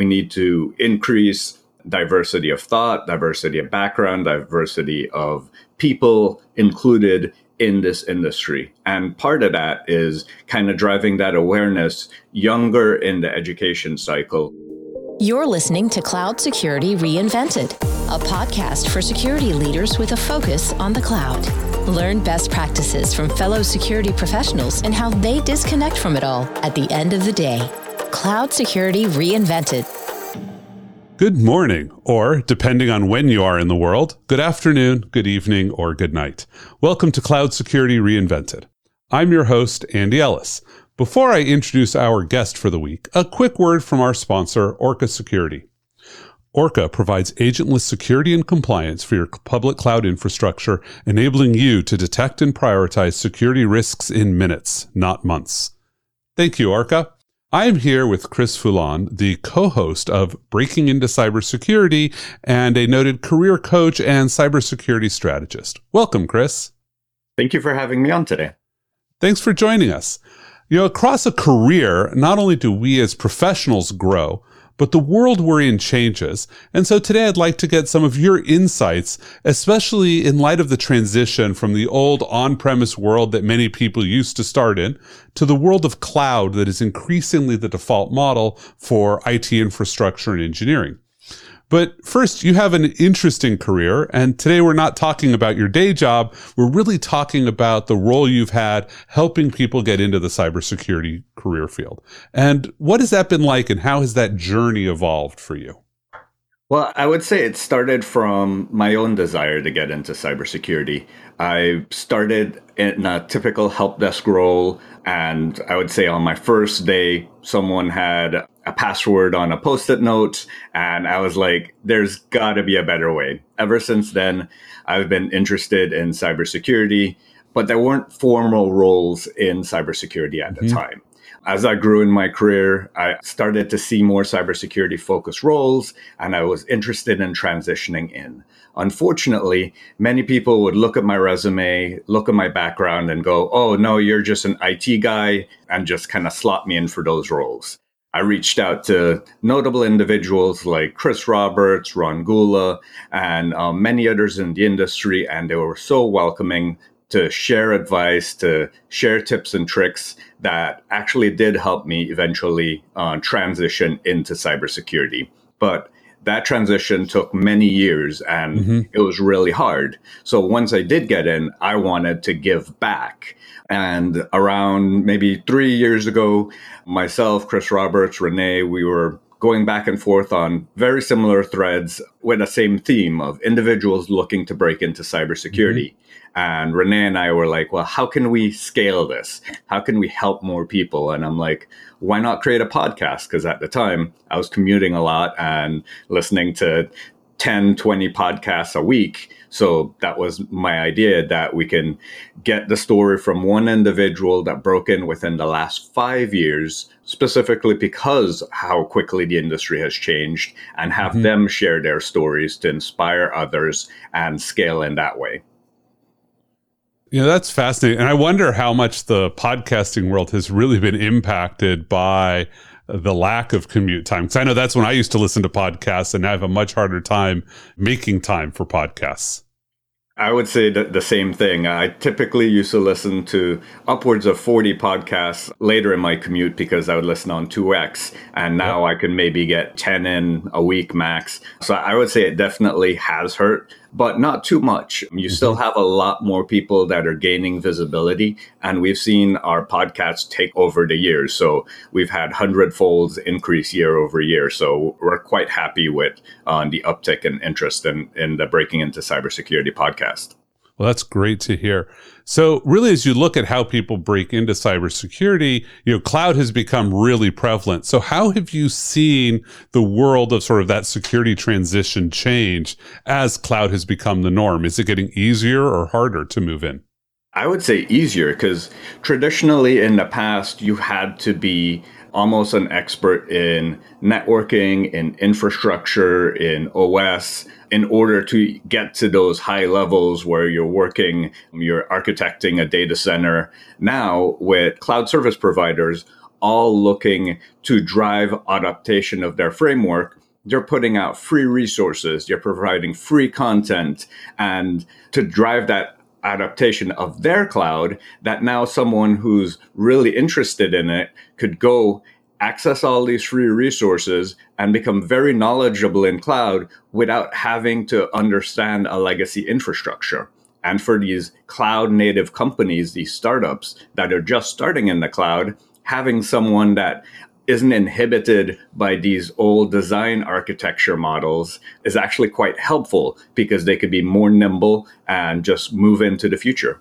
we need to increase diversity of thought, diversity of background, diversity of people included in this industry. And part of that is kind of driving that awareness younger in the education cycle. You're listening to Cloud Security Reinvented, a podcast for security leaders with a focus on the cloud. Learn best practices from fellow security professionals and how they disconnect from it all at the end of the day. Cloud Security Reinvented. Good morning, or depending on when you are in the world, good afternoon, good evening, or good night. Welcome to Cloud Security Reinvented. I'm your host, Andy Ellis. Before I introduce our guest for the week, a quick word from our sponsor, Orca Security. Orca provides agentless security and compliance for your public cloud infrastructure, enabling you to detect and prioritize security risks in minutes, not months. Thank you, Orca. I am here with Chris Foulon, the co-host of Breaking into Cybersecurity and a noted career coach and cybersecurity strategist. Welcome, Chris. Thank you for having me on today. Thanks for joining us. You know, across a career, not only do we as professionals grow, but the world we're in changes. And so today I'd like to get some of your insights, especially in light of the transition from the old on-premise world that many people used to start in to the world of cloud that is increasingly the default model for IT infrastructure and engineering. But first, you have an interesting career. And today we're not talking about your day job. We're really talking about the role you've had helping people get into the cybersecurity career field. And what has that been like and how has that journey evolved for you? Well, I would say it started from my own desire to get into cybersecurity. I started in a typical help desk role. And I would say on my first day, someone had a password on a post it note. And I was like, there's got to be a better way. Ever since then, I've been interested in cybersecurity, but there weren't formal roles in cybersecurity at the mm-hmm. time. As I grew in my career, I started to see more cybersecurity focused roles and I was interested in transitioning in. Unfortunately, many people would look at my resume, look at my background and go, Oh, no, you're just an IT guy and just kind of slot me in for those roles. I reached out to notable individuals like Chris Roberts, Ron Gula, and um, many others in the industry, and they were so welcoming to share advice, to share tips and tricks that actually did help me eventually uh, transition into cybersecurity. But that transition took many years and mm-hmm. it was really hard. So once I did get in, I wanted to give back. And around maybe three years ago, myself, Chris Roberts, Renee, we were going back and forth on very similar threads with the same theme of individuals looking to break into cybersecurity. Mm-hmm. And Renee and I were like, well, how can we scale this? How can we help more people? And I'm like, why not create a podcast? Because at the time I was commuting a lot and listening to 10, 20 podcasts a week. So that was my idea that we can get the story from one individual that broke in within the last five years, specifically because how quickly the industry has changed, and have mm-hmm. them share their stories to inspire others and scale in that way. Yeah, that's fascinating. And I wonder how much the podcasting world has really been impacted by the lack of commute time. Because I know that's when I used to listen to podcasts and I have a much harder time making time for podcasts. I would say the same thing. I typically used to listen to upwards of 40 podcasts later in my commute because I would listen on 2x. And now yep. I can maybe get 10 in a week max. So I would say it definitely has hurt but not too much. You mm-hmm. still have a lot more people that are gaining visibility. And we've seen our podcasts take over the years. So we've had hundredfolds increase year over year. So we're quite happy with uh, the uptick in interest in, in the Breaking into Cybersecurity podcast. Well, that's great to hear. So really, as you look at how people break into cybersecurity, you know, cloud has become really prevalent. So how have you seen the world of sort of that security transition change as cloud has become the norm? Is it getting easier or harder to move in? I would say easier because traditionally in the past, you had to be almost an expert in networking, in infrastructure, in OS, in order to get to those high levels where you're working, you're architecting a data center. Now, with cloud service providers, all looking to drive adaptation of their framework they're putting out free resources, they're providing free content, and to drive that adaptation of their cloud, that now someone who's really interested in it could go access all these free resources and become very knowledgeable in cloud without having to understand a legacy infrastructure. And for these cloud native companies, these startups that are just starting in the cloud, having someone that isn't inhibited by these old design architecture models is actually quite helpful because they could be more nimble and just move into the future.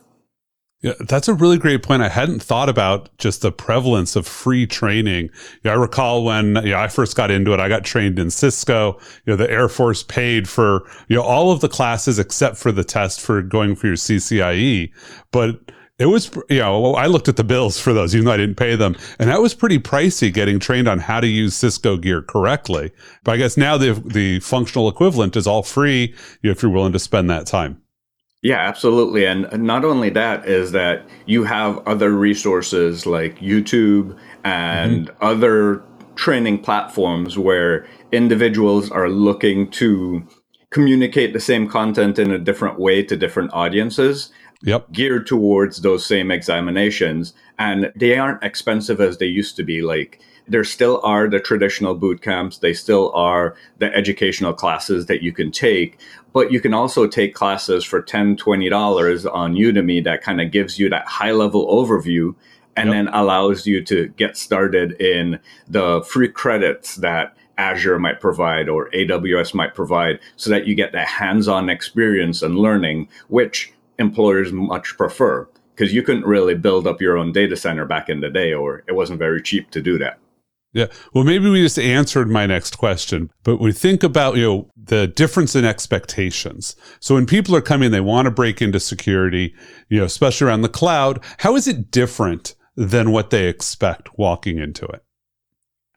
Yeah, that's a really great point. I hadn't thought about just the prevalence of free training. Yeah, I recall when you know, I first got into it, I got trained in Cisco. You know, the Air Force paid for you know all of the classes except for the test for going for your CCIE. But it was, you know, I looked at the bills for those, even though I didn't pay them. And that was pretty pricey getting trained on how to use Cisco gear correctly. But I guess now the, the functional equivalent is all free if you're willing to spend that time. Yeah, absolutely. And not only that is that you have other resources like YouTube and mm-hmm. other training platforms where individuals are looking to communicate the same content in a different way to different audiences yep. geared towards those same examinations. And they aren't expensive as they used to be. Like, there still are the traditional boot camps, they still are the educational classes that you can take, but you can also take classes for $10, $20 on Udemy that kind of gives you that high level overview and yep. then allows you to get started in the free credits that Azure might provide or AWS might provide so that you get that hands on experience and learning, which employers much prefer because you couldn't really build up your own data center back in the day, or it wasn't very cheap to do that. Yeah. Well, maybe we just answered my next question, but we think about, you know, the difference in expectations. So when people are coming, they want to break into security, you know, especially around the cloud. How is it different than what they expect walking into it?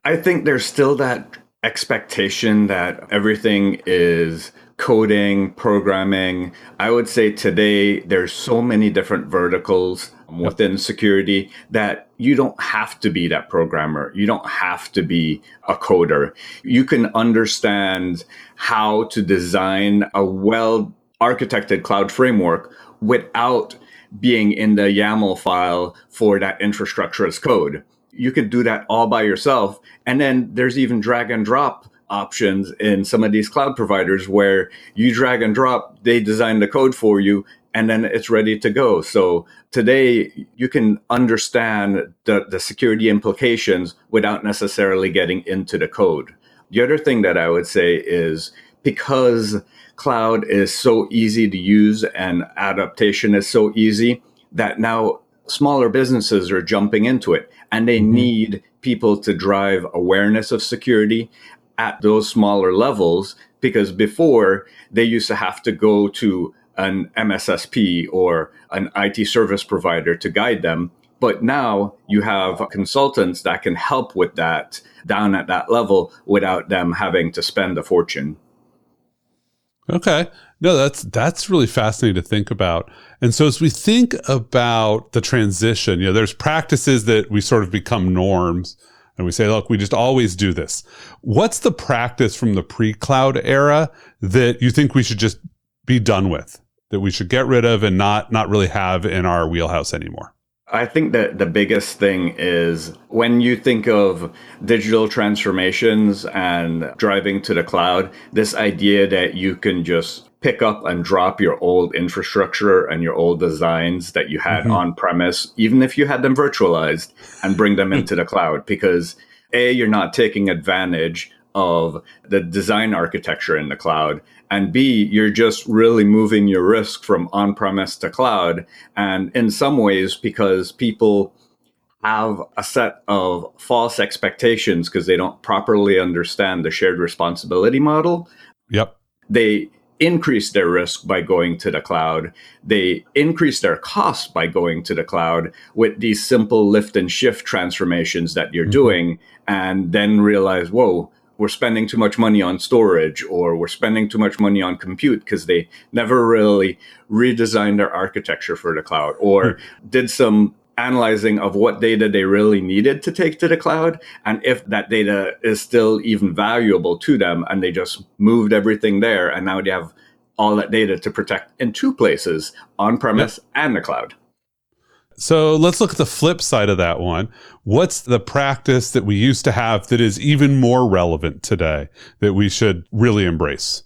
I think there's still that expectation that everything is coding, programming. I would say today there's so many different verticals within security that you don't have to be that programmer. You don't have to be a coder. You can understand how to design a well architected cloud framework without being in the YAML file for that infrastructure as code. You could do that all by yourself. And then there's even drag and drop options in some of these cloud providers where you drag and drop, they design the code for you, and then it's ready to go. So today you can understand the, the security implications without necessarily getting into the code. The other thing that I would say is because cloud is so easy to use and adaptation is so easy that now smaller businesses are jumping into it and they mm-hmm. need people to drive awareness of security at those smaller levels because before they used to have to go to an MSSP or an IT service provider to guide them. But now you have consultants that can help with that down at that level without them having to spend a fortune. Okay. No, that's that's really fascinating to think about. And so as we think about the transition, you know, there's practices that we sort of become norms and we say, look, we just always do this. What's the practice from the pre-cloud era that you think we should just be done with, that we should get rid of and not not really have in our wheelhouse anymore? I think that the biggest thing is when you think of digital transformations and driving to the cloud, this idea that you can just pick up and drop your old infrastructure and your old designs that you had mm-hmm. on premise, even if you had them virtualized, and bring them into the cloud. Because A, you're not taking advantage of the design architecture in the cloud. And B, you're just really moving your risk from on premise to cloud. And in some ways, because people have a set of false expectations because they don't properly understand the shared responsibility model. Yep. They increase their risk by going to the cloud. They increase their cost by going to the cloud with these simple lift and shift transformations that you're mm-hmm. doing, and then realize, whoa, we're spending too much money on storage or we're spending too much money on compute because they never really redesigned their architecture for the cloud or mm-hmm. did some analyzing of what data they really needed to take to the cloud and if that data is still even valuable to them and they just moved everything there and now they have all that data to protect in two places on premise and the cloud so let's look at the flip side of that one. What's the practice that we used to have that is even more relevant today that we should really embrace?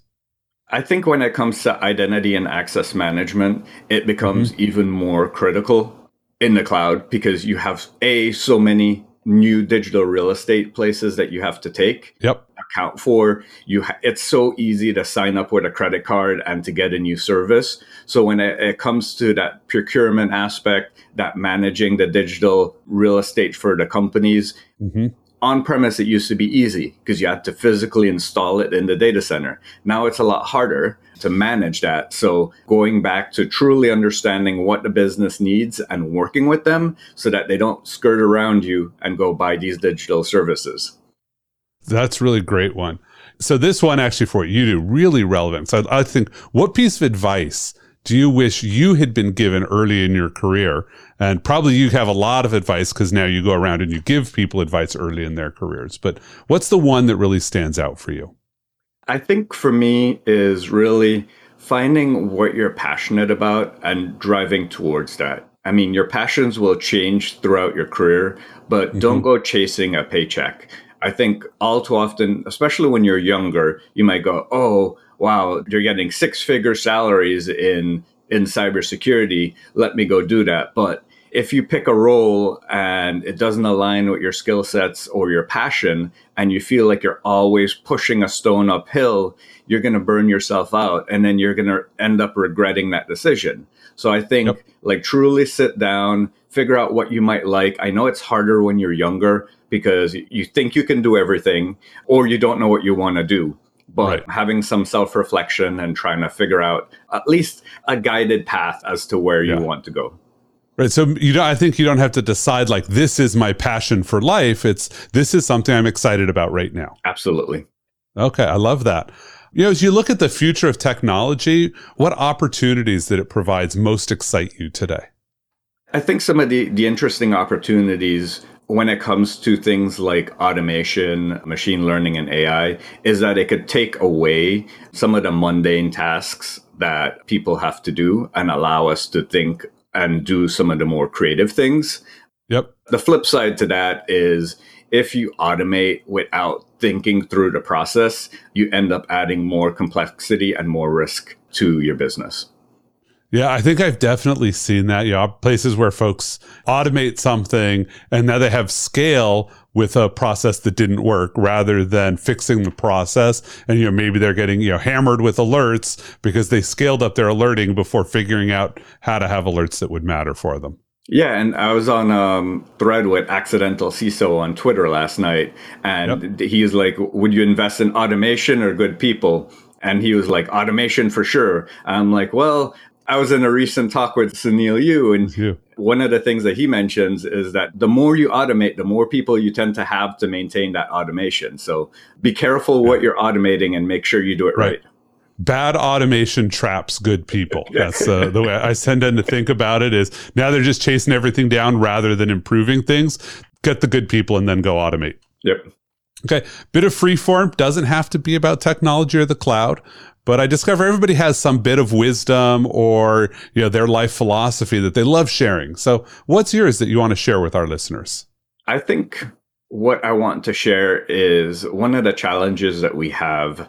I think when it comes to identity and access management, it becomes mm-hmm. even more critical in the cloud because you have a so many new digital real estate places that you have to take yep. Account for you ha- it's so easy to sign up with a credit card and to get a new service so when it, it comes to that procurement aspect that managing the digital real estate for the companies mm-hmm on premise, it used to be easy because you had to physically install it in the data center. Now it's a lot harder to manage that. So going back to truly understanding what the business needs and working with them so that they don't skirt around you and go buy these digital services. That's really great one. So this one actually for you do really relevant. So I think what piece of advice do you wish you had been given early in your career? And probably you have a lot of advice because now you go around and you give people advice early in their careers. But what's the one that really stands out for you? I think for me is really finding what you're passionate about and driving towards that. I mean, your passions will change throughout your career, but mm-hmm. don't go chasing a paycheck. I think all too often, especially when you're younger, you might go, "Oh, wow, you're getting six figure salaries in in cybersecurity. Let me go do that. But if you pick a role and it doesn't align with your skill sets or your passion, and you feel like you're always pushing a stone uphill, you're going to burn yourself out and then you're going to end up regretting that decision. So I think yep. like truly sit down, figure out what you might like. I know it's harder when you're younger because you think you can do everything or you don't know what you want to do but right. having some self reflection and trying to figure out at least a guided path as to where yeah. you want to go. Right. So you know, I think you don't have to decide like this is my passion for life. It's this is something I'm excited about right now. Absolutely. Okay, I love that. You know, as you look at the future of technology, what opportunities that it provides most excite you today? I think some of the, the interesting opportunities when it comes to things like automation, machine learning, and AI is that it could take away some of the mundane tasks that people have to do and allow us to think and do some of the more creative things. Yep. The flip side to that is if you automate without thinking through the process, you end up adding more complexity and more risk to your business. Yeah, I think I've definitely seen that. You know, places where folks automate something and now they have scale with a process that didn't work rather than fixing the process. And, you know, maybe they're getting, you know, hammered with alerts because they scaled up their alerting before figuring out how to have alerts that would matter for them. Yeah, and I was on um, thread with accidental CISO on Twitter last night, and yep. he's like, "Would you invest in automation or good people?" And he was like, "Automation for sure." I'm like, "Well, I was in a recent talk with Sounil Yu, and yeah. one of the things that he mentions is that the more you automate, the more people you tend to have to maintain that automation. So be careful yeah. what you're automating and make sure you do it right. right. Bad automation traps good people. That's uh, the way I tend to think about it. Is now they're just chasing everything down rather than improving things. Get the good people and then go automate. Yep. Okay, bit of free form doesn't have to be about technology or the cloud but I discover everybody has some bit of wisdom or, you know, their life philosophy that they love sharing. So what's yours that you want to share with our listeners? I think what I want to share is one of the challenges that we have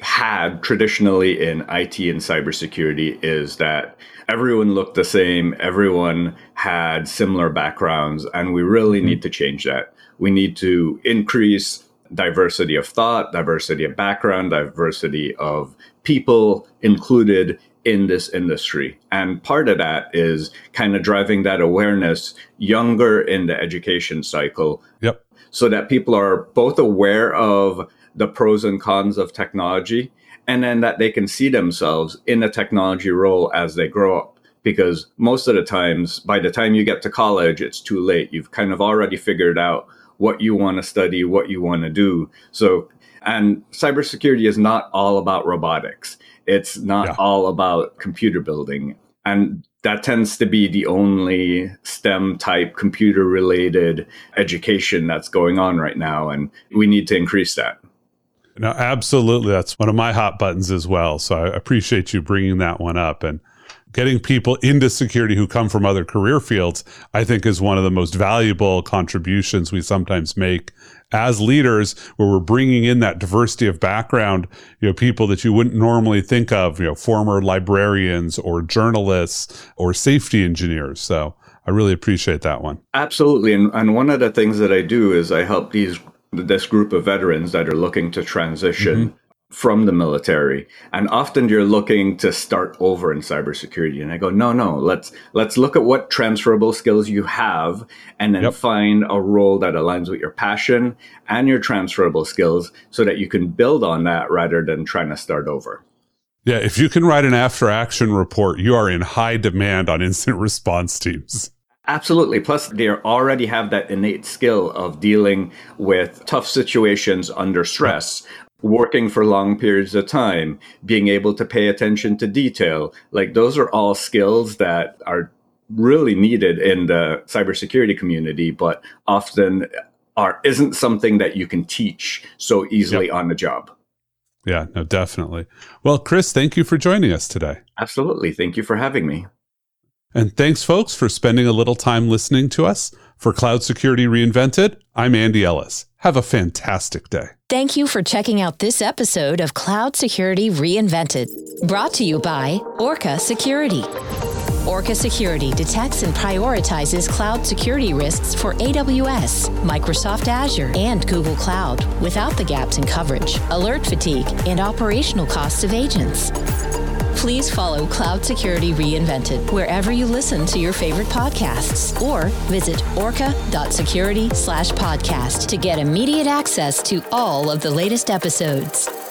had traditionally in IT and cybersecurity is that everyone looked the same, everyone had similar backgrounds, and we really mm-hmm. need to change that. We need to increase diversity of thought, diversity of background, diversity of people included in this industry. And part of that is kind of driving that awareness younger in the education cycle. Yep. So that people are both aware of the pros and cons of technology and then that they can see themselves in a technology role as they grow up. Because most of the times, by the time you get to college, it's too late. You've kind of already figured out what you want to study, what you want to do. So, and cybersecurity is not all about robotics. It's not yeah. all about computer building. And that tends to be the only STEM type computer related education that's going on right now. And we need to increase that. No, absolutely. That's one of my hot buttons as well. So I appreciate you bringing that one up. And getting people into security who come from other career fields, I think is one of the most valuable contributions we sometimes make as leaders where we're bringing in that diversity of background, you know, people that you wouldn't normally think of, you know, former librarians or journalists or safety engineers. So I really appreciate that one. Absolutely. And, and one of the things that I do is I help these this group of veterans that are looking to transition mm-hmm from the military and often you're looking to start over in cybersecurity and i go no no let's let's look at what transferable skills you have and then yep. find a role that aligns with your passion and your transferable skills so that you can build on that rather than trying to start over yeah if you can write an after action report you are in high demand on incident response teams Absolutely. Plus, they already have that innate skill of dealing with tough situations under stress, working for long periods of time, being able to pay attention to detail. Like those are all skills that are really needed in the cybersecurity community, but often are isn't something that you can teach so easily yep. on the job. Yeah, no, definitely. Well, Chris, thank you for joining us today. Absolutely. Thank you for having me. And thanks, folks, for spending a little time listening to us. For Cloud Security Reinvented, I'm Andy Ellis. Have a fantastic day. Thank you for checking out this episode of Cloud Security Reinvented, brought to you by Orca Security. Orca Security detects and prioritizes cloud security risks for AWS, Microsoft Azure, and Google Cloud without the gaps in coverage, alert fatigue, and operational costs of agents please follow Cloud Security Reinvented wherever you listen to your favorite podcasts or visit orca.security slash podcast to get immediate access to all of the latest episodes.